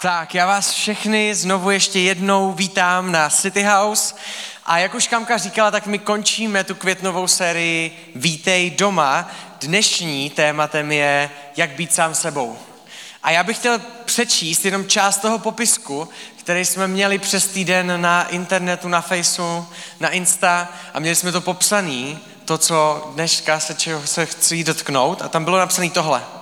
Tak, já vás všechny znovu ještě jednou vítám na City House. A jak už Kamka říkala, tak my končíme tu květnovou sérii Vítej doma. Dnešní tématem je, jak být sám sebou. A já bych chtěl přečíst jenom část toho popisku, který jsme měli přes týden na internetu, na Faceu, na Insta a měli jsme to popsaný, to, co dneška se čeho se chci dotknout a tam bylo napsané tohle.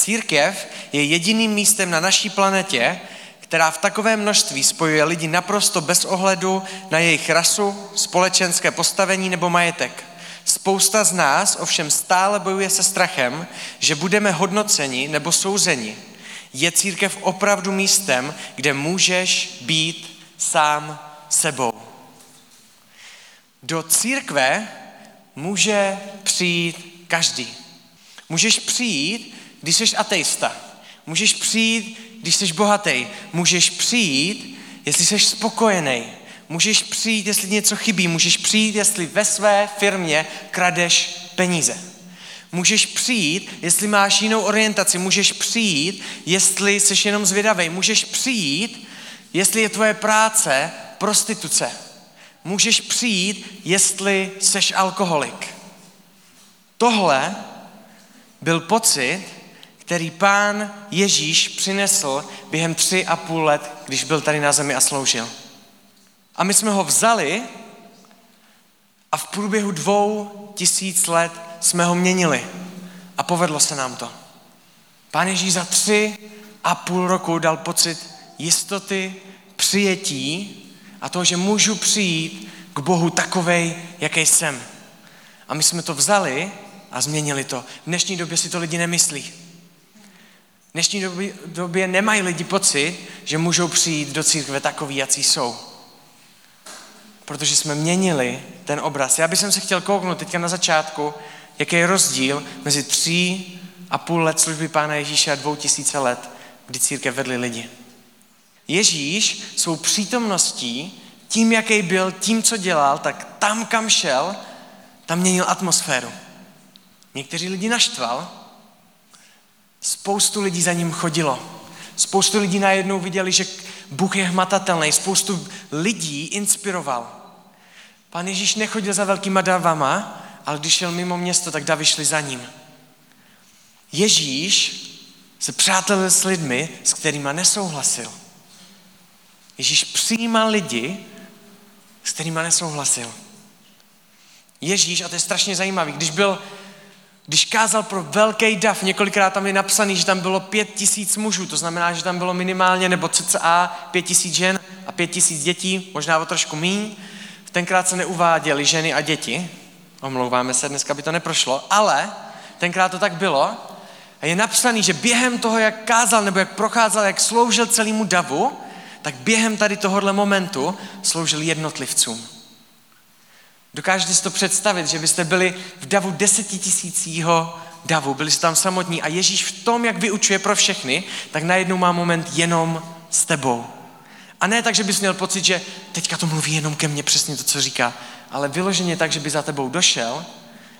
Církev je jediným místem na naší planetě, která v takovém množství spojuje lidi naprosto bez ohledu na jejich rasu, společenské postavení nebo majetek. Spousta z nás ovšem stále bojuje se strachem, že budeme hodnoceni nebo souzeni. Je církev opravdu místem, kde můžeš být sám sebou. Do církve může přijít každý. Můžeš přijít když jsi ateista. Můžeš přijít, když jsi bohatý. Můžeš přijít, jestli jsi spokojený. Můžeš přijít, jestli něco chybí. Můžeš přijít, jestli ve své firmě kradeš peníze. Můžeš přijít, jestli máš jinou orientaci. Můžeš přijít, jestli jsi jenom zvědavý. Můžeš přijít, jestli je tvoje práce prostituce. Můžeš přijít, jestli jsi alkoholik. Tohle byl pocit, který pán Ježíš přinesl během tři a půl let, když byl tady na zemi a sloužil. A my jsme ho vzali a v průběhu dvou tisíc let jsme ho měnili. A povedlo se nám to. Pán Ježíš za tři a půl roku dal pocit jistoty, přijetí a toho, že můžu přijít k Bohu takovej, jaký jsem. A my jsme to vzali a změnili to. V dnešní době si to lidi nemyslí. V dnešní době, době nemají lidi pocit, že můžou přijít do církve takový, jací jsou. Protože jsme měnili ten obraz. Já bych se chtěl kouknout teďka na začátku, jaký je rozdíl mezi tří a půl let služby Pána Ježíše a dvou tisíce let, kdy církev vedli lidi. Ježíš svou přítomností, tím, jaký byl, tím, co dělal, tak tam, kam šel, tam měnil atmosféru. Někteří lidi naštval, Spoustu lidí za ním chodilo. Spoustu lidí najednou viděli, že Bůh je hmatatelný. Spoustu lidí inspiroval. Pán Ježíš nechodil za velkýma davama, ale když šel mimo město, tak davy šli za ním. Ježíš se přátelil s lidmi, s kterými nesouhlasil. Ježíš přijímal lidi, s kterými nesouhlasil. Ježíš, a to je strašně zajímavé, když byl když kázal pro velký dav, několikrát tam je napsaný, že tam bylo pět tisíc mužů, to znamená, že tam bylo minimálně nebo cca pět tisíc žen a pět tisíc dětí, možná o trošku míň. Tenkrát se neuváděly ženy a děti, omlouváme se, dneska by to neprošlo, ale tenkrát to tak bylo. A je napsaný, že během toho, jak kázal nebo jak procházel, jak sloužil celému davu, tak během tady tohohle momentu sloužil jednotlivcům. Dokážete si to představit, že byste byli v davu desetitisícího davu, byli jste tam samotní a Ježíš v tom, jak vyučuje pro všechny, tak najednou má moment jenom s tebou. A ne tak, že bys měl pocit, že teďka to mluví jenom ke mně přesně to, co říká, ale vyloženě tak, že by za tebou došel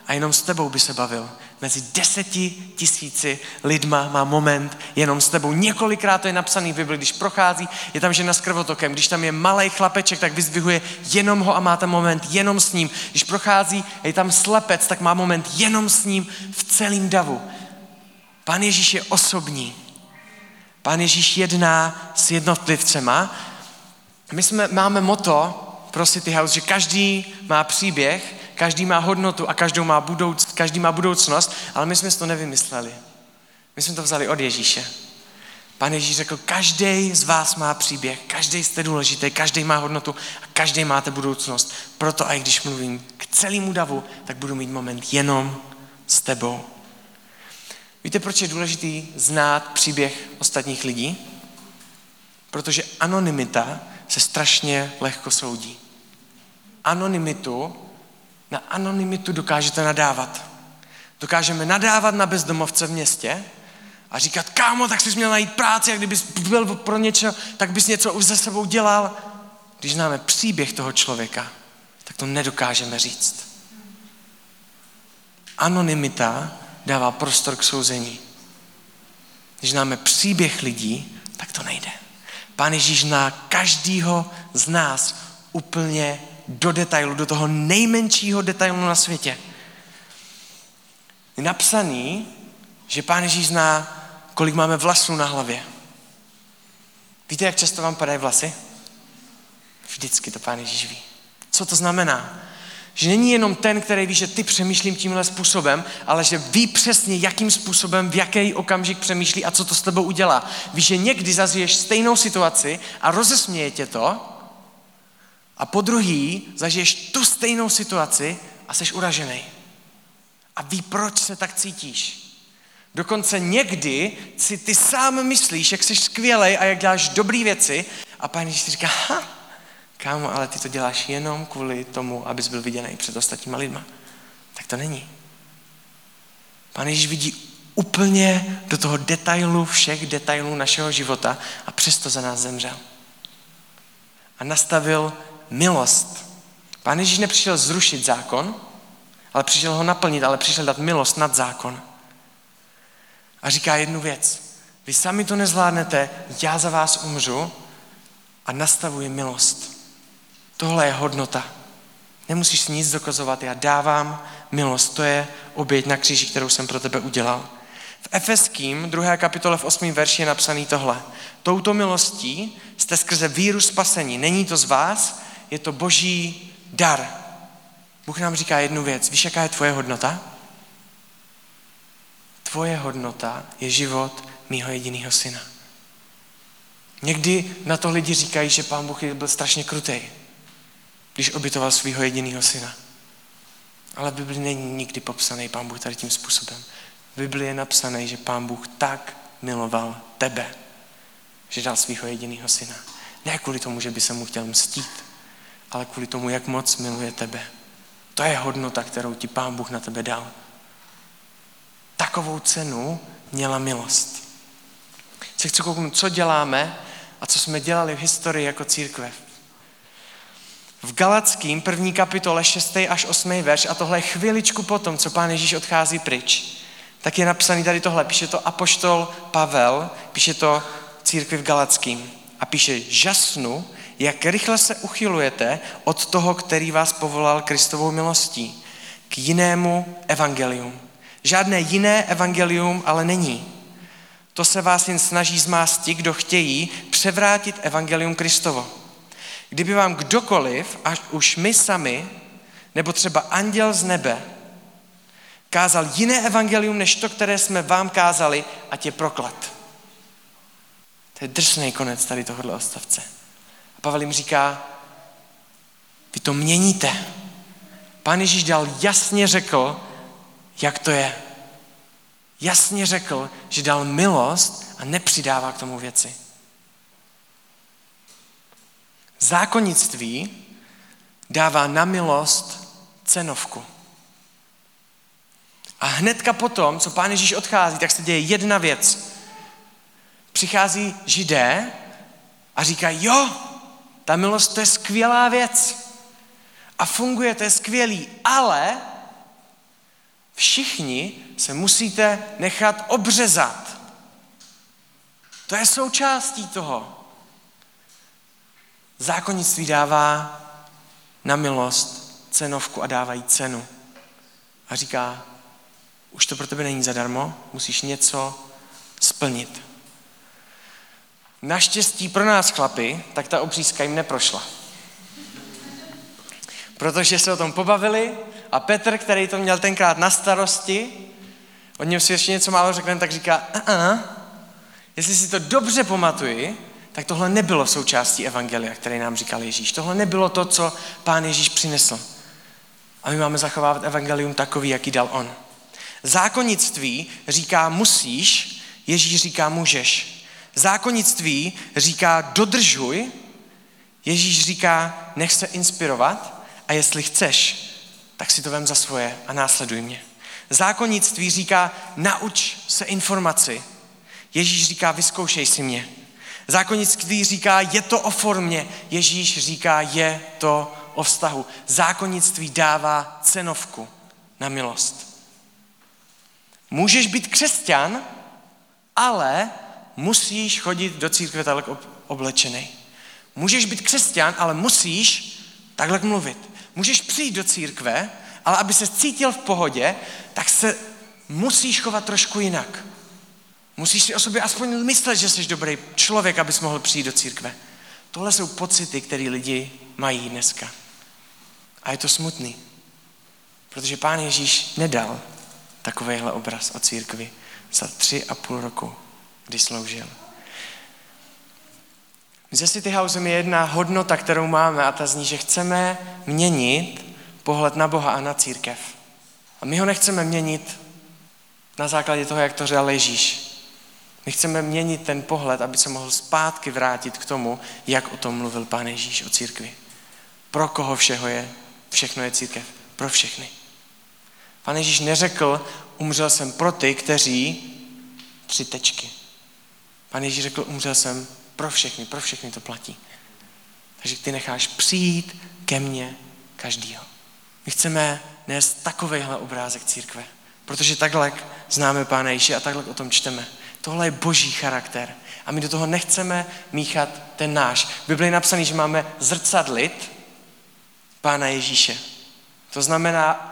a jenom s tebou by se bavil. Mezi deseti tisíci lidma má moment jenom s tebou. Několikrát to je napsaný v Bibli, když prochází, je tam žena s krvotokem, když tam je malý chlapeček, tak vyzdvihuje jenom ho a má tam moment jenom s ním. Když prochází, je tam slepec, tak má moment jenom s ním v celém davu. Pán Ježíš je osobní. Pán Ježíš jedná s jednotlivcema. My jsme, máme moto pro City House, že každý má příběh, Každý má hodnotu a každou má budouc, každý má budoucnost, ale my jsme si to nevymysleli. My jsme to vzali od Ježíše. Pan Ježíš řekl, každý z vás má příběh, každý jste důležitý, každý má hodnotu a každý máte budoucnost. Proto i když mluvím k celému davu, tak budu mít moment jenom s tebou. Víte, proč je důležitý znát příběh ostatních lidí? Protože anonymita se strašně lehko soudí. Anonymitu na anonymitu dokážete nadávat. Dokážeme nadávat na bezdomovce v městě a říkat, kámo, tak jsi měl najít práci a kdybys byl pro něco, tak bys něco už ze sebou dělal. Když známe příběh toho člověka, tak to nedokážeme říct. Anonymita dává prostor k souzení. Když známe příběh lidí, tak to nejde. Pán Ježíš na každýho z nás úplně do detailu, do toho nejmenšího detailu na světě. Je napsaný, že Pán Ježíš zná, kolik máme vlasů na hlavě. Víte, jak často vám padají vlasy? Vždycky to Pán Ježíš ví. Co to znamená? Že není jenom ten, který ví, že ty přemýšlím tímhle způsobem, ale že ví přesně, jakým způsobem, v jaký okamžik přemýšlí a co to s tebou udělá. Víš, že někdy zažiješ stejnou situaci a rozesměje tě to a po druhý zažiješ tu stejnou situaci a jsi uražený. A ví, proč se tak cítíš. Dokonce někdy si ty sám myslíš, jak jsi skvělej a jak děláš dobré věci a pán Ježíš si říká, ha, kámo, ale ty to děláš jenom kvůli tomu, abys byl viděný před ostatníma lidma. Tak to není. Pán Ježíš vidí úplně do toho detailu, všech detailů našeho života a přesto za nás zemřel. A nastavil milost. Pán Ježíš nepřišel zrušit zákon, ale přišel ho naplnit, ale přišel dát milost nad zákon. A říká jednu věc. Vy sami to nezvládnete, já za vás umřu a nastavuji milost. Tohle je hodnota. Nemusíš nic dokazovat, já dávám milost. To je oběť na kříži, kterou jsem pro tebe udělal. V Efeským, druhé kapitole v 8. verši je napsaný tohle. Touto milostí jste skrze víru spasení. Není to z vás, je to boží dar. Bůh nám říká jednu věc. Víš, jaká je tvoje hodnota? Tvoje hodnota je život mýho jediného syna. Někdy na to lidi říkají, že pán Bůh byl strašně krutý když obytoval svého jediného syna. Ale v Bibli není nikdy popsaný pán Bůh tady tím způsobem. V Bibli je napsaný, že pán Bůh tak miloval tebe, že dal svého jediného syna. Ne kvůli tomu, že by se mu chtěl mstít, ale kvůli tomu, jak moc miluje tebe. To je hodnota, kterou ti pán Bůh na tebe dal. Takovou cenu měla milost. Se chci kouknout, co děláme a co jsme dělali v historii jako církve v Galackým první kapitole 6. až 8. verš a tohle chviličku potom, co pán Ježíš odchází pryč, tak je napsaný tady tohle. Píše to apoštol Pavel, píše to církvi v Galackým a píše žasnu, jak rychle se uchylujete od toho, který vás povolal Kristovou milostí, k jinému evangelium. Žádné jiné evangelium ale není. To se vás jen snaží zmást kdo chtějí převrátit evangelium Kristovo. Kdyby vám kdokoliv, až už my sami, nebo třeba anděl z nebe, kázal jiné evangelium, než to, které jsme vám kázali, a tě proklat. To je drsný konec tady tohohle ostavce. A Pavel jim říká, vy to měníte. Pán Ježíš dal jasně řekl, jak to je. Jasně řekl, že dal milost a nepřidává k tomu věci. Zákonnictví dává na milost cenovku. A hnedka potom, co pán Ježíš odchází, tak se děje jedna věc. Přichází židé a říkají, jo, ta milost to je skvělá věc. A funguje, to je skvělý, ale všichni se musíte nechat obřezat. To je součástí toho. Zákonnictví dává na milost cenovku a dávají cenu. A říká, už to pro tebe není zadarmo, musíš něco splnit. Naštěstí pro nás chlapy, tak ta obřízka jim neprošla. Protože se o tom pobavili a Petr, který to měl tenkrát na starosti, o něm si ještě něco málo řekneme, tak říká, uh-uh, jestli si to dobře pamatuji, tak tohle nebylo součástí Evangelia, které nám říkal Ježíš. Tohle nebylo to, co pán Ježíš přinesl. A my máme zachovávat Evangelium takový, jaký dal on. Zákonnictví říká musíš, Ježíš říká můžeš. Zákonnictví říká dodržuj, Ježíš říká nech se inspirovat a jestli chceš, tak si to vem za svoje a následuj mě. Zákonnictví říká nauč se informaci. Ježíš říká vyzkoušej si mě. Zákonnictví říká, je to o formě. Ježíš říká, je to o vztahu. Zákonnictví dává cenovku na milost. Můžeš být křesťan, ale musíš chodit do církve takhle oblečený. Můžeš být křesťan, ale musíš takhle mluvit. Můžeš přijít do církve, ale aby se cítil v pohodě, tak se musíš chovat trošku jinak. Musíš si o sobě aspoň myslet, že jsi dobrý člověk, abys mohl přijít do církve. Tohle jsou pocity, které lidi mají dneska. A je to smutný. Protože pán Ježíš nedal takovýhle obraz o církvi za tři a půl roku, kdy sloužil. Ze City House je jedna hodnota, kterou máme a ta zní, že chceme měnit pohled na Boha a na církev. A my ho nechceme měnit na základě toho, jak to řel Ježíš. My chceme měnit ten pohled, aby se mohl zpátky vrátit k tomu, jak o tom mluvil Pán Ježíš o církvi. Pro koho všeho je, všechno je církev. Pro všechny. Pán Ježíš neřekl, umřel jsem pro ty, kteří tři tečky. Pán Ježíš řekl, umřel jsem pro všechny, pro všechny to platí. Takže ty necháš přijít ke mně každýho. My chceme nést takovýhle obrázek církve, protože takhle známe Pána Ježíše a takhle o tom čteme. Tohle je boží charakter. A my do toho nechceme míchat ten náš. V Biblii je napsaný, že máme zrcadlit Pána Ježíše. To znamená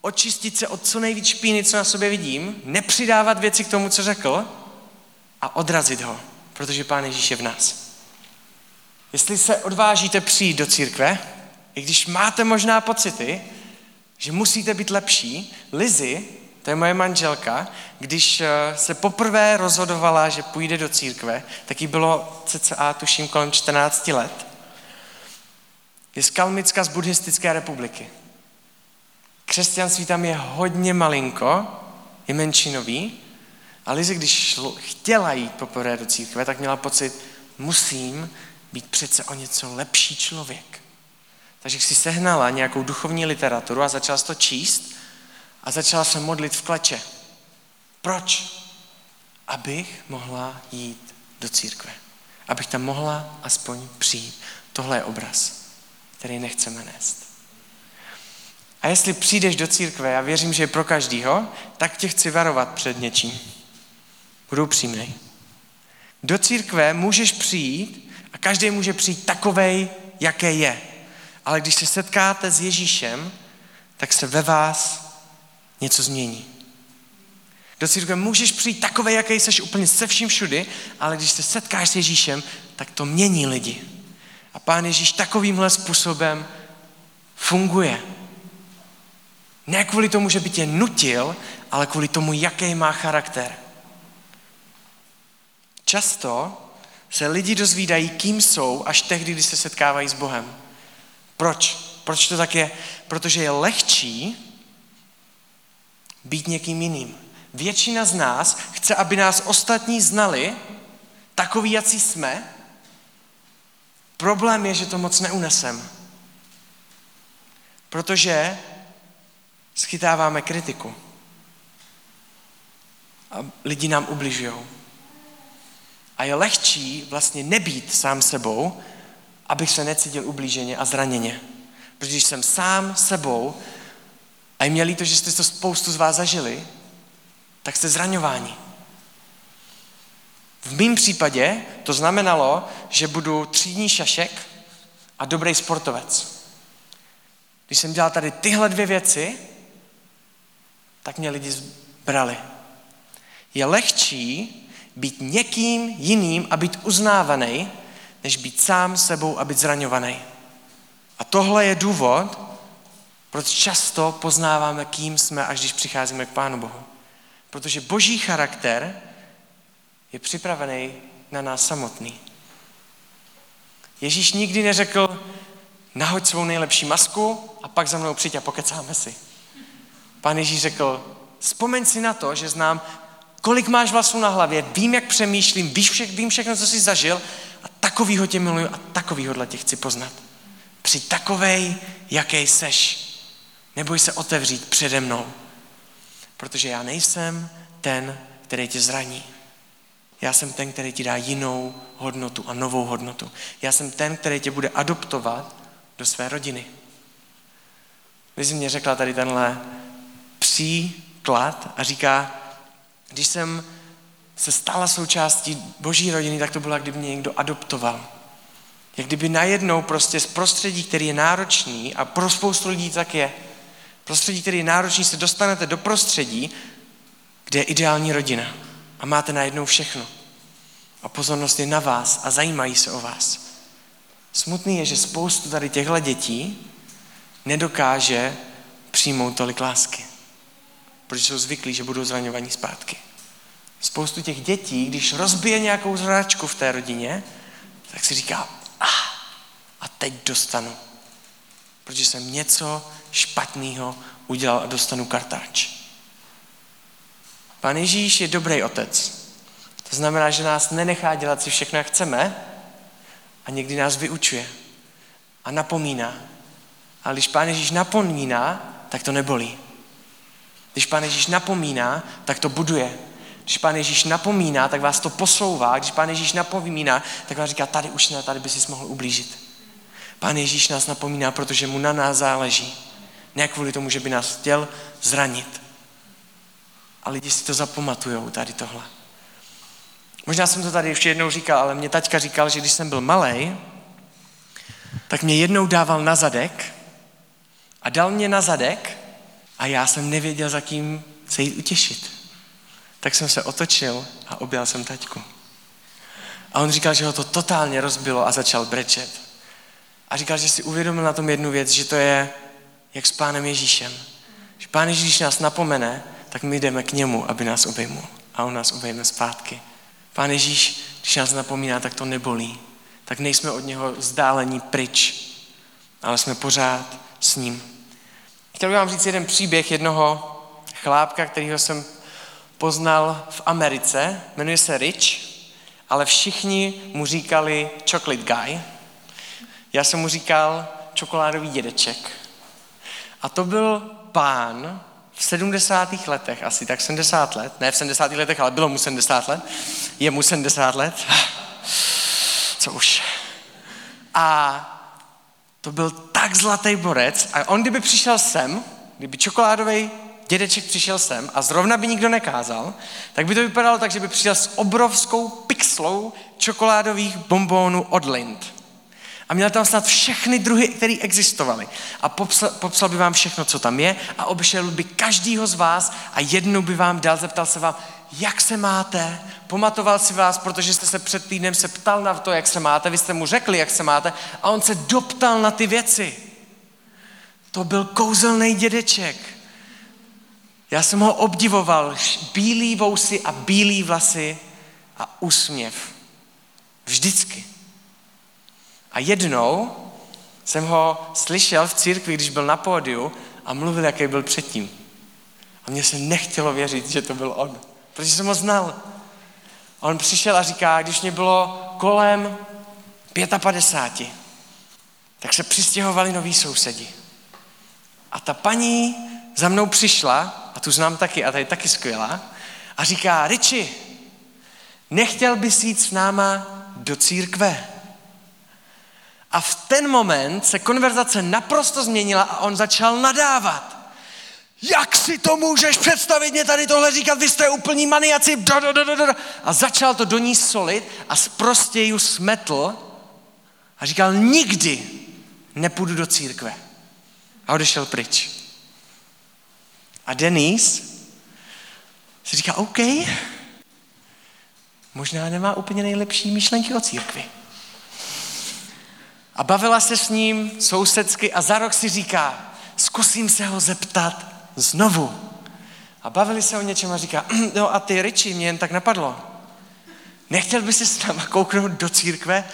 očistit se od co nejvíc špíny, co na sobě vidím, nepřidávat věci k tomu, co řekl a odrazit ho, protože Pán Ježíš je v nás. Jestli se odvážíte přijít do církve, i když máte možná pocity, že musíte být lepší, Lizy to je moje manželka, když eh, se poprvé rozhodovala, že půjde do církve, tak jí bylo cca, tuším, kolem 14 let. Je z Kalmicka z buddhistické republiky. Křesťanství tam je hodně malinko, je menšinový, a Lize, když šlo, chtěla jít poprvé do církve, tak měla pocit, musím být přece o něco lepší člověk. Takže si sehnala nějakou duchovní literaturu a začala to číst a začala se modlit v kleče. Proč? Abych mohla jít do církve. Abych tam mohla aspoň přijít. Tohle je obraz, který nechceme nést. A jestli přijdeš do církve, já věřím, že je pro každýho, tak tě chci varovat před něčím. Budu upřímnej. Do církve můžeš přijít a každý může přijít takovej, jaké je. Ale když se setkáte s Ježíšem, tak se ve vás něco změní. Do církve můžeš přijít takové, jaký jsi úplně se vším všudy, ale když se setkáš s Ježíšem, tak to mění lidi. A pán Ježíš takovýmhle způsobem funguje. Ne kvůli tomu, že by tě nutil, ale kvůli tomu, jaký má charakter. Často se lidi dozvídají, kým jsou, až tehdy, když se setkávají s Bohem. Proč? Proč to tak je? Protože je lehčí být někým jiným. Většina z nás chce, aby nás ostatní znali, takový, jací jsme. Problém je, že to moc neunesem. Protože schytáváme kritiku. A lidi nám ubližují. A je lehčí vlastně nebýt sám sebou, abych se necítil ublíženě a zraněně. Protože když jsem sám sebou, a je mě líto, že jste to spoustu z vás zažili, tak jste zraňováni. V mém případě to znamenalo, že budu třídní šašek a dobrý sportovec. Když jsem dělal tady tyhle dvě věci, tak mě lidi zbrali. Je lehčí být někým jiným a být uznávaný, než být sám sebou a být zraňovaný. A tohle je důvod, proč často poznáváme, kým jsme, až když přicházíme k Pánu Bohu. Protože boží charakter je připravený na nás samotný. Ježíš nikdy neřekl, nahoď svou nejlepší masku a pak za mnou přijď a pokecáme si. Pán Ježíš řekl, vzpomeň si na to, že znám, kolik máš vlasů na hlavě, vím, jak přemýšlím, víš vše, vím všechno, co jsi zažil a takovýho tě miluju a takovýho tě chci poznat. Při takovej, jaký seš. Neboj se otevřít přede mnou, protože já nejsem ten, který tě zraní. Já jsem ten, který ti dá jinou hodnotu a novou hodnotu. Já jsem ten, který tě bude adoptovat do své rodiny. Lizy mě řekla tady tenhle příklad a říká, když jsem se stala součástí boží rodiny, tak to bylo, kdyby mě někdo adoptoval. Jak kdyby najednou prostě z prostředí, který je náročný, a pro spoustu lidí tak je, prostředí, který je náročný, se dostanete do prostředí, kde je ideální rodina. A máte najednou všechno. A pozornost je na vás a zajímají se o vás. Smutný je, že spoustu tady těchto dětí nedokáže přijmout tolik lásky. Protože jsou zvyklí, že budou zraňovaní zpátky. Spoustu těch dětí, když rozbije nějakou zráčku v té rodině, tak si říká, ah, a teď dostanu. Protože jsem něco špatného udělal a dostanu kartáč. Pán Ježíš je dobrý otec. To znamená, že nás nenechá dělat si všechno, jak chceme a někdy nás vyučuje a napomíná. Ale když Pán Ježíš napomíná, tak to nebolí. Když Pán Ježíš napomíná, tak to buduje. Když Pán Ježíš napomíná, tak vás to posouvá. Když Pán Ježíš napomíná, tak vám říká, tady už ne, tady by si mohl ublížit. Pán Ježíš nás napomíná, protože mu na nás záleží. Ne kvůli tomu, že by nás chtěl zranit. A lidi si to zapamatujou, tady tohle. Možná jsem to tady ještě jednou říkal, ale mě taťka říkal, že když jsem byl malý, tak mě jednou dával na zadek a dal mě na zadek a já jsem nevěděl, za kým se jít utěšit. Tak jsem se otočil a objal jsem taťku. A on říkal, že ho to totálně rozbilo a začal brečet. A říkal, že si uvědomil na tom jednu věc, že to je jak s pánem Ježíšem. Že pán Ježíš nás napomene, tak my jdeme k němu, aby nás obejmul. A on nás obejme zpátky. Pán Ježíš, když nás napomíná, tak to nebolí. Tak nejsme od něho vzdálení pryč, ale jsme pořád s ním. Chtěl bych vám říct jeden příběh jednoho chlápka, kterýho jsem poznal v Americe. Jmenuje se Rich, ale všichni mu říkali Chocolate Guy. Já jsem mu říkal čokoládový dědeček. A to byl pán v 70. letech, asi tak 70 let, ne v 70. letech, ale bylo mu 70 let, je mu 70 let, co už. A to byl tak zlatý borec a on kdyby přišel sem, kdyby čokoládový dědeček přišel sem a zrovna by nikdo nekázal, tak by to vypadalo tak, že by přišel s obrovskou pixlou čokoládových bombónů od Lind. A měl tam snad všechny druhy, které existovaly. A popsal, popsal by vám všechno, co tam je a obešel by každýho z vás a jednou by vám dal, zeptal se vám, jak se máte, pamatoval si vás, protože jste se před týdnem se ptal na to, jak se máte, vy jste mu řekli, jak se máte a on se doptal na ty věci. To byl kouzelný dědeček. Já jsem ho obdivoval, bílý vousy a bílý vlasy a úsměv. Vždycky. A jednou jsem ho slyšel v církvi, když byl na pódiu a mluvil, jaký byl předtím. A mně se nechtělo věřit, že to byl on, protože jsem ho znal. A on přišel a říká, když mě bylo kolem 55, tak se přistěhovali noví sousedi. A ta paní za mnou přišla, a tu znám taky, a ta je taky skvělá, a říká, Riči, nechtěl bys jít s náma do církve? A v ten moment se konverzace naprosto změnila a on začal nadávat. Jak si to můžeš představit mě tady tohle říkat, vy jste úplní maniaci. A začal to do ní solit a zprostě ji smetl a říkal, nikdy nepůjdu do církve. A odešel pryč. A Denise si říká, OK, možná nemá úplně nejlepší myšlenky o církvi. A bavila se s ním sousedsky a za rok si říká, zkusím se ho zeptat znovu. A bavili se o něčem a říká, no a ty Riči, mě jen tak napadlo. Nechtěl by si s náma kouknout do církve?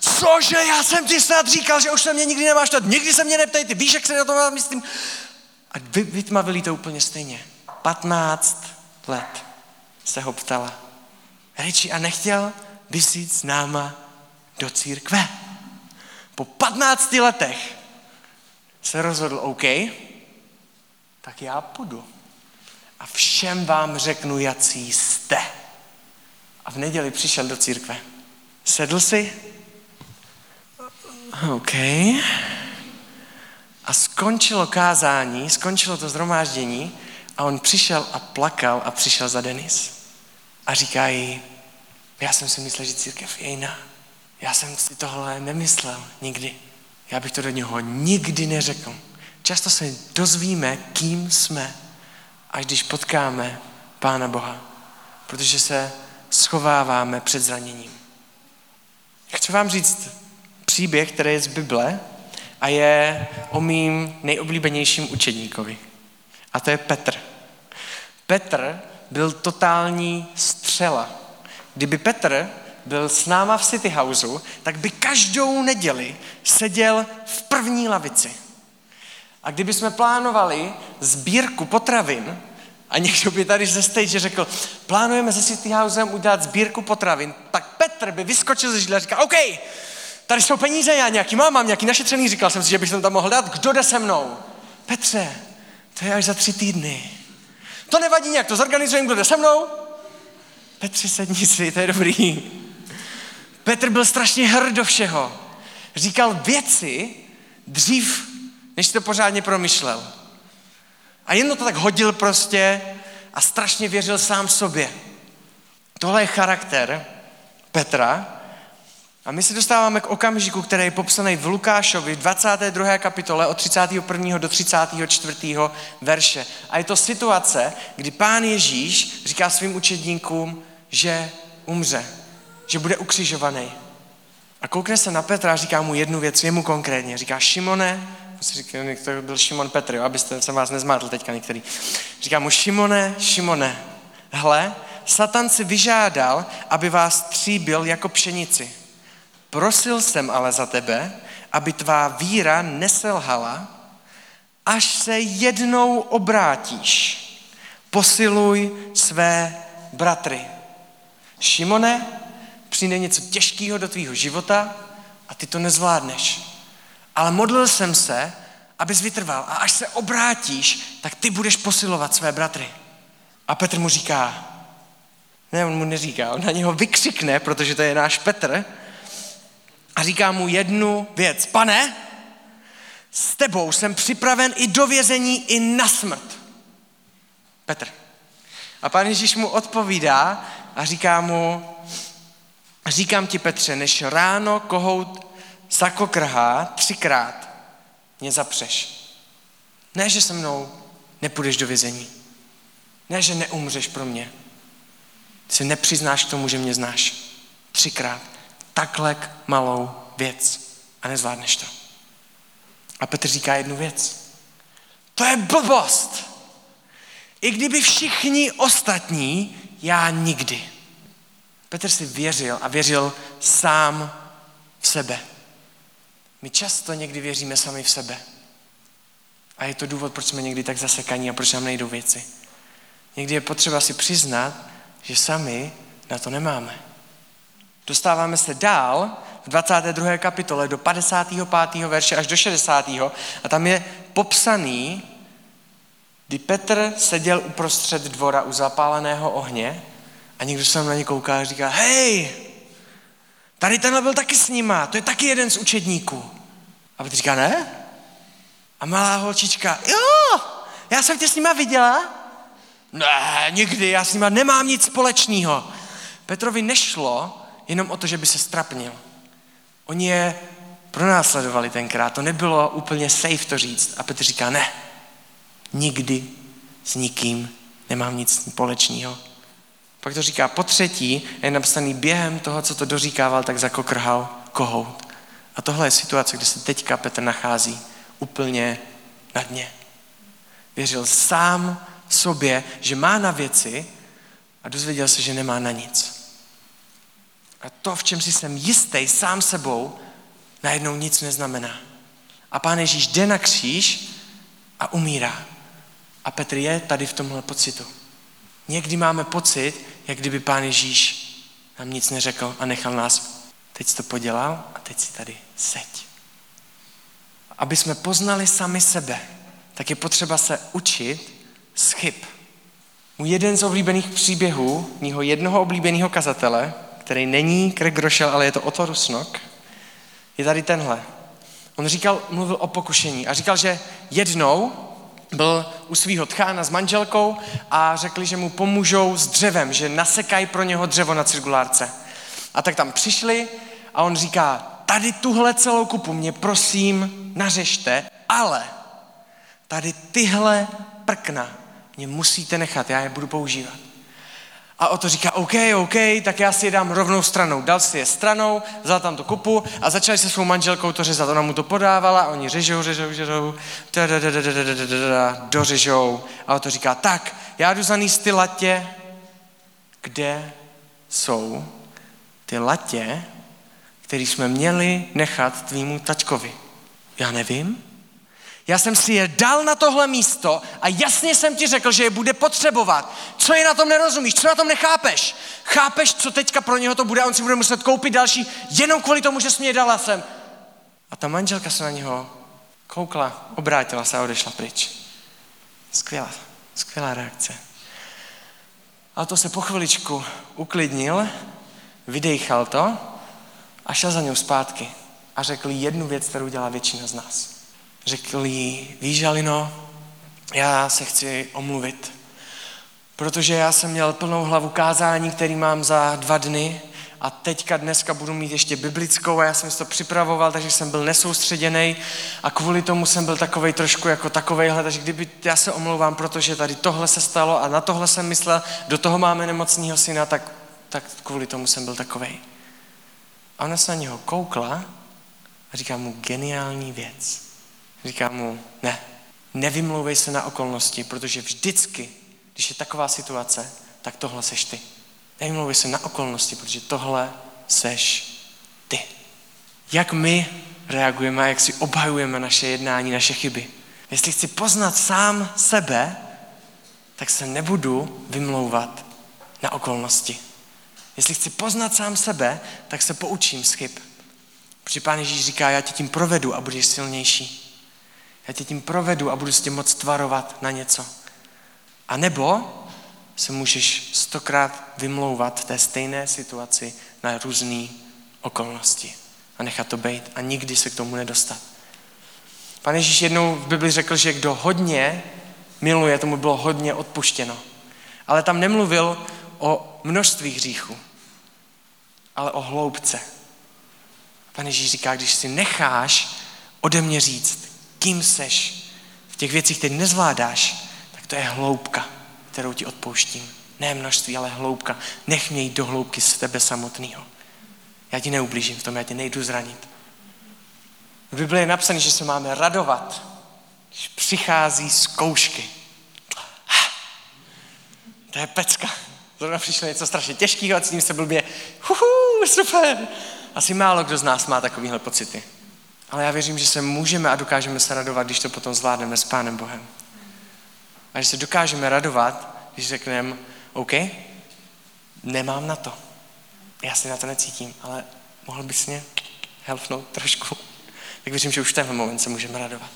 Cože, já jsem ti snad říkal, že už se mě nikdy nemáš tady, nikdy se mě neptej, ty víš, jak se na to myslím. A vy, vytmavili to úplně stejně. 15 let se ho ptala. Riči, a nechtěl bys jít s náma do církve? Po 15 letech se rozhodl, OK, tak já půjdu. A všem vám řeknu, jací jste. A v neděli přišel do církve. Sedl si. OK. A skončilo kázání, skončilo to zhromáždění a on přišel a plakal a přišel za Denis. a říkají, já jsem si myslel, že církev je jiná. Já jsem si tohle nemyslel nikdy. Já bych to do něho nikdy neřekl. Často se dozvíme, kým jsme, až když potkáme Pána Boha. Protože se schováváme před zraněním. Chci vám říct příběh, který je z Bible a je o mým nejoblíbenějším učedníkovi. A to je Petr. Petr byl totální střela. Kdyby Petr byl s náma v City Houseu, tak by každou neděli seděl v první lavici. A kdyby jsme plánovali sbírku potravin, a někdo by tady ze stage řekl, plánujeme se City Housem udělat sbírku potravin, tak Petr by vyskočil ze židle a říkal, OK, tady jsou peníze, já nějaký mám, mám nějaký našetřený, říkal jsem si, že bych tam mohl dát, kdo jde se mnou? Petře, to je až za tři týdny. To nevadí nějak, to zorganizujeme, kdo jde se mnou? Petře, sedni si, to je dobrý. Petr byl strašně hrd do všeho. Říkal věci dřív, než to pořádně promyšlel. A jen to tak hodil prostě a strašně věřil sám sobě. Tohle je charakter Petra. A my se dostáváme k okamžiku, který je popsaný v Lukášovi v 22. kapitole od 31. do 34. verše. A je to situace, kdy pán Ježíš říká svým učedníkům, že umře, že bude ukřižovaný. A koukne se na Petra a říká mu jednu věc, jemu konkrétně. Říká, Šimone, říkal, to byl Šimon Petr, jo, abyste se vás nezmátl teďka některý. Říká mu, Šimone, Šimone, hle, Satan si vyžádal, aby vás tříbil jako pšenici. Prosil jsem ale za tebe, aby tvá víra neselhala, až se jednou obrátíš. Posiluj své bratry. Šimone, přijde něco těžkého do tvýho života a ty to nezvládneš. Ale modlil jsem se, abys vytrval. A až se obrátíš, tak ty budeš posilovat své bratry. A Petr mu říká, ne, on mu neříká, on na něho vykřikne, protože to je náš Petr, a říká mu jednu věc. Pane, s tebou jsem připraven i do vězení, i na smrt. Petr. A pán Ježíš mu odpovídá a říká mu, říkám ti Petře, než ráno kohout zakokrhá třikrát, mě zapřeš. Ne, že se mnou nepůjdeš do vězení. Ne, že neumřeš pro mě. Ty se nepřiznáš k tomu, že mě znáš. Třikrát. Takhle malou věc. A nezvládneš to. A Petr říká jednu věc. To je blbost. I kdyby všichni ostatní, já nikdy. Petr si věřil a věřil sám v sebe. My často někdy věříme sami v sebe. A je to důvod, proč jsme někdy tak zasekaní a proč nám nejdou věci. Někdy je potřeba si přiznat, že sami na to nemáme. Dostáváme se dál v 22. kapitole do 55. verše až do 60. a tam je popsaný, kdy Petr seděl uprostřed dvora u zapáleného ohně a někdo se na ně kouká a říká, hej, tady tenhle byl taky s nima, to je taky jeden z učedníků. A Petr říká, ne? A malá holčička, jo, já jsem tě s nima viděla. Ne, nikdy, já s nima nemám nic společného. Petrovi nešlo jenom o to, že by se strapnil. Oni je pronásledovali tenkrát, to nebylo úplně safe to říct. A Petr říká, ne, nikdy s nikým nemám nic společného. Pak to říká po třetí, je napsaný během toho, co to doříkával, tak zakokrhal kohout. A tohle je situace, kde se teďka Petr nachází úplně na dně. Věřil sám sobě, že má na věci a dozvěděl se, že nemá na nic. A to, v čem si jsem jistý sám sebou, najednou nic neznamená. A pán Ježíš jde na kříž a umírá. A Petr je tady v tomhle pocitu. Někdy máme pocit, jak kdyby pán Ježíš nám nic neřekl a nechal nás. Teď jsi to podělal a teď si tady seď. Aby jsme poznali sami sebe, tak je potřeba se učit z chyb. Můj jeden z oblíbených příběhů, mýho jednoho oblíbeného kazatele, který není Craig Rochelle, ale je to Otto Rusnok, je tady tenhle. On říkal, mluvil o pokušení a říkal, že jednou byl u svého tchána s manželkou a řekli, že mu pomůžou s dřevem, že nasekají pro něho dřevo na cirkulárce. A tak tam přišli a on říká, tady tuhle celou kupu mě prosím nařešte, ale tady tyhle prkna mě musíte nechat, já je budu používat. A o to říká, OK, OK, tak já si je dám rovnou stranou. Dal si je stranou, vzal tam tu kupu a začali se svou manželkou to řezat. Ona mu to podávala, oni řežou, řežou, řežou, dořežou. A o to říká, tak, já jdu zanést ty latě, kde jsou ty latě, které jsme měli nechat tvýmu tačkovi. Já nevím, já jsem si je dal na tohle místo a jasně jsem ti řekl, že je bude potřebovat. Co je na tom nerozumíš? Co na tom nechápeš? Chápeš, co teďka pro něho to bude? On si bude muset koupit další jenom kvůli tomu, že jsi mě dala sem. A ta manželka se na něho koukla, obrátila se a odešla pryč. Skvělá, skvělá reakce. A to se po chviličku uklidnil, vydechal to a šel za něj zpátky a řekl jednu věc, kterou dělá většina z nás řekl jí, víš, Alino, já se chci omluvit, protože já jsem měl plnou hlavu kázání, který mám za dva dny a teďka dneska budu mít ještě biblickou a já jsem si to připravoval, takže jsem byl nesoustředěný a kvůli tomu jsem byl takovej trošku jako takovejhle, takže kdyby já se omlouvám, protože tady tohle se stalo a na tohle jsem myslel, do toho máme nemocného syna, tak, tak kvůli tomu jsem byl takovej. A ona se na něho koukla a říká mu geniální věc. Říká mu, ne, nevymlouvej se na okolnosti, protože vždycky, když je taková situace, tak tohle seš ty. Nevymlouvej se na okolnosti, protože tohle seš ty. Jak my reagujeme a jak si obhajujeme naše jednání, naše chyby. Jestli chci poznat sám sebe, tak se nebudu vymlouvat na okolnosti. Jestli chci poznat sám sebe, tak se poučím z chyb. Protože Pán Ježíš říká, já tě tím provedu a budeš silnější. Já tě tím provedu a budu s tím moc tvarovat na něco. A nebo se můžeš stokrát vymlouvat v té stejné situaci na různé okolnosti a nechat to být a nikdy se k tomu nedostat. Pan Ježíš jednou v Bibli řekl, že kdo hodně miluje, tomu bylo hodně odpuštěno. Ale tam nemluvil o množství hříchů, ale o hloubce. Pan Ježíš říká, když si necháš ode mě říct, kým seš, v těch věcích, které nezvládáš, tak to je hloubka, kterou ti odpouštím. Ne množství, ale hloubka. Nech mě jít do hloubky z tebe samotného. Já ti neublížím v tom, já tě nejdu zranit. V Bibli je napsané, že se máme radovat, když přichází zkoušky. To je pecka. Zrovna přišlo něco strašně těžkého a s tím se blbě, huhu, super. Asi málo kdo z nás má takovýhle pocity. Ale já věřím, že se můžeme a dokážeme se radovat, když to potom zvládneme s Pánem Bohem. A že se dokážeme radovat, když řekneme, OK, nemám na to. Já si na to necítím, ale mohl bys mě helpnout trošku. Tak věřím, že už v tenhle moment se můžeme radovat.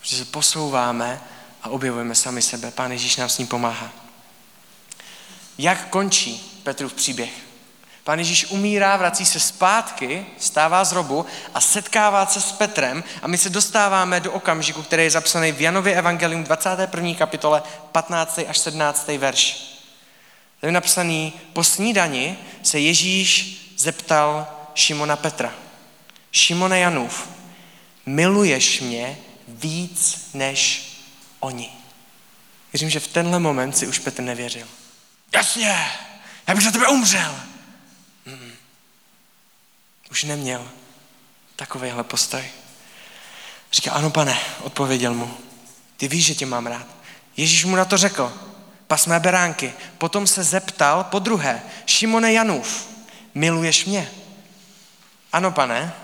Protože se posouváme a objevujeme sami sebe. Pán Ježíš nám s ním pomáhá. Jak končí Petrův příběh? Pán Ježíš umírá, vrací se zpátky, stává z robu a setkává se s Petrem a my se dostáváme do okamžiku, který je zapsaný v Janově Evangelium 21. kapitole 15. až 17. verš. Tady je napsaný, po snídani se Ježíš zeptal Šimona Petra. Šimone Janův, miluješ mě víc než oni. Věřím, že v tenhle moment si už Petr nevěřil. Jasně, já bych za tebe umřel. Už neměl takovýhle postoj. Říká, ano pane, odpověděl mu. Ty víš, že tě mám rád. Ježíš mu na to řekl, pas mé beránky. Potom se zeptal po druhé, Šimone Janův, miluješ mě? Ano, pane,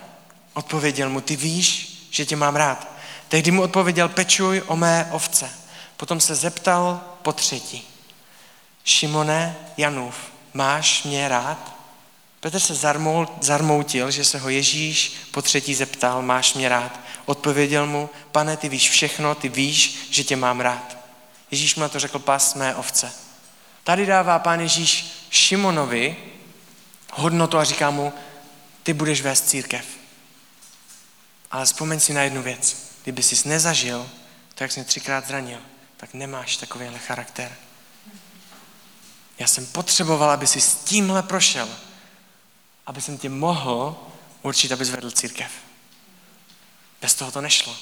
odpověděl mu, ty víš, že tě mám rád. Tehdy mu odpověděl, pečuj o mé ovce. Potom se zeptal po třetí, Šimone Janův, máš mě rád? Petr se zarmoutil, že se ho Ježíš po třetí zeptal, máš mě rád. Odpověděl mu, pane, ty víš všechno, ty víš, že tě mám rád. Ježíš mu na to řekl, pás mé ovce. Tady dává pán Ježíš Šimonovi hodnotu a říká mu, ty budeš vést církev. Ale vzpomeň si na jednu věc. Kdyby jsi nezažil to, jak jsi mě třikrát zranil, tak nemáš takovýhle charakter. Já jsem potřeboval, aby si s tímhle prošel, aby jsem tě mohl určit, aby zvedl církev. Bez toho to nešlo.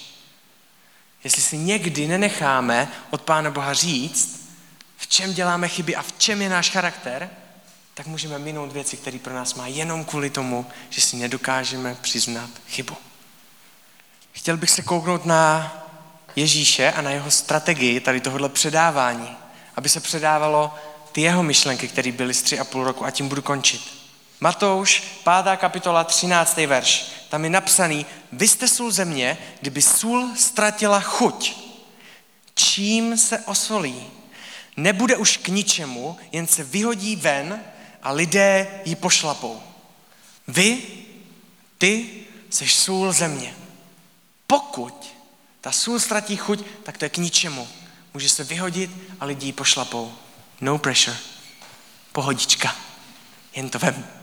Jestli si někdy nenecháme od Pána Boha říct, v čem děláme chyby a v čem je náš charakter, tak můžeme minout věci, které pro nás má jenom kvůli tomu, že si nedokážeme přiznat chybu. Chtěl bych se kouknout na Ježíše a na jeho strategii tady tohohle předávání, aby se předávalo ty jeho myšlenky, které byly z tři a půl roku a tím budu končit. Matouš, 5. kapitola, 13. verš. Tam je napsaný, vy jste sůl země, kdyby sůl ztratila chuť. Čím se osolí? Nebude už k ničemu, jen se vyhodí ven a lidé ji pošlapou. Vy, ty, jsi sůl země. Pokud ta sůl ztratí chuť, tak to je k ničemu. Může se vyhodit a lidi ji pošlapou. No pressure. Pohodička. Jen to vem.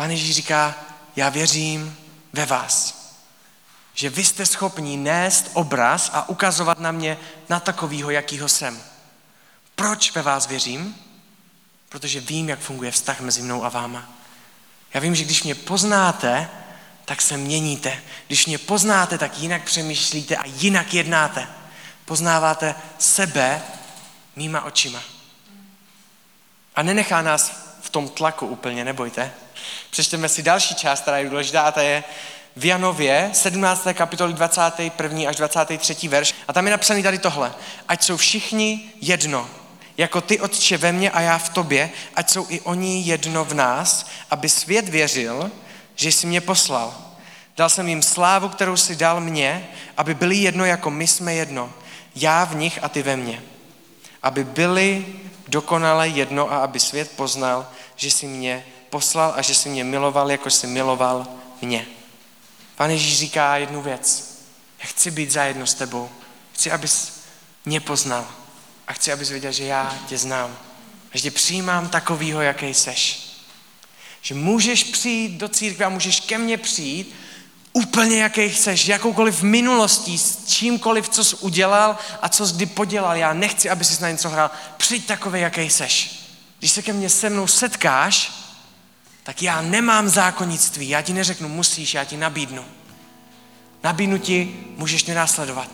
Pán Ježíš říká, já věřím ve vás. Že vy jste schopni nést obraz a ukazovat na mě na takovýho, jakýho jsem. Proč ve vás věřím? Protože vím, jak funguje vztah mezi mnou a váma. Já vím, že když mě poznáte, tak se měníte. Když mě poznáte, tak jinak přemýšlíte a jinak jednáte. Poznáváte sebe mýma očima. A nenechá nás v tom tlaku úplně, nebojte. Přečteme si další část, která je důležitá, a ta je v Janově, 17. kapitoly 21. až 23. verš. A tam je napsaný tady tohle. Ať jsou všichni jedno, jako ty, Otče, ve mně a já v tobě, ať jsou i oni jedno v nás, aby svět věřil, že jsi mě poslal. Dal jsem jim slávu, kterou si dal mě, aby byli jedno, jako my jsme jedno. Já v nich a ty ve mně. Aby byli dokonale jedno a aby svět poznal, že jsi mě poslal a že jsi mě miloval, jako jsi miloval mě. Pane Ježíš říká jednu věc. Já chci být zajedno s tebou. Chci, abys mě poznal. A chci, abys věděl, že já tě znám. A že tě přijímám takovýho, jaký seš. Že můžeš přijít do církve a můžeš ke mně přijít úplně jaký chceš, jakoukoliv minulostí, s čímkoliv, co jsi udělal a co jsi kdy podělal. Já nechci, aby jsi na něco hrál. Přijď takový, jaký seš. Když se ke mně se mnou setkáš, tak já nemám zákonnictví. Já ti neřeknu musíš, já ti nabídnu. Nabídnu ti, můžeš mě následovat.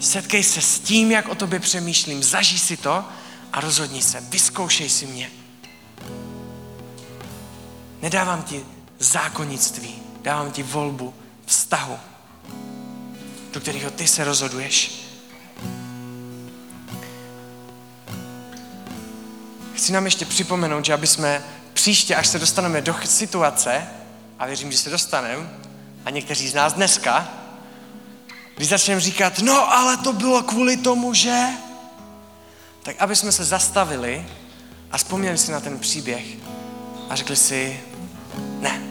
Setkej se s tím, jak o tobě přemýšlím, zažij si to a rozhodni se, vyzkoušej si mě. Nedávám ti zákonnictví, dávám ti volbu vztahu, do kterého ty se rozhoduješ. Chci nám ještě připomenout, že aby jsme příště, až se dostaneme do situace, a věřím, že se dostaneme, a někteří z nás dneska, když začneme říkat, no ale to bylo kvůli tomu, že... Tak aby jsme se zastavili a vzpomněli si na ten příběh a řekli si, ne,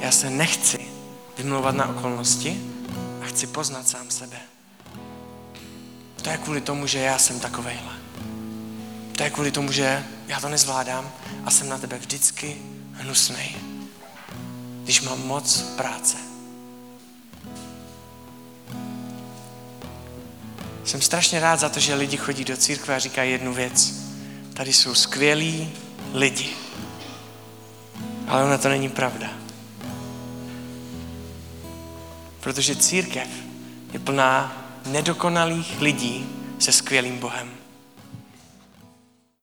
já se nechci vymlouvat na okolnosti a chci poznat sám sebe. To je kvůli tomu, že já jsem takovejhle. To je kvůli tomu, že já to nezvládám a jsem na tebe vždycky hnusnej, když mám moc práce. Jsem strašně rád za to, že lidi chodí do církve a říkají jednu věc. Tady jsou skvělí lidi. Ale ona to není pravda. Protože církev je plná nedokonalých lidí se skvělým Bohem.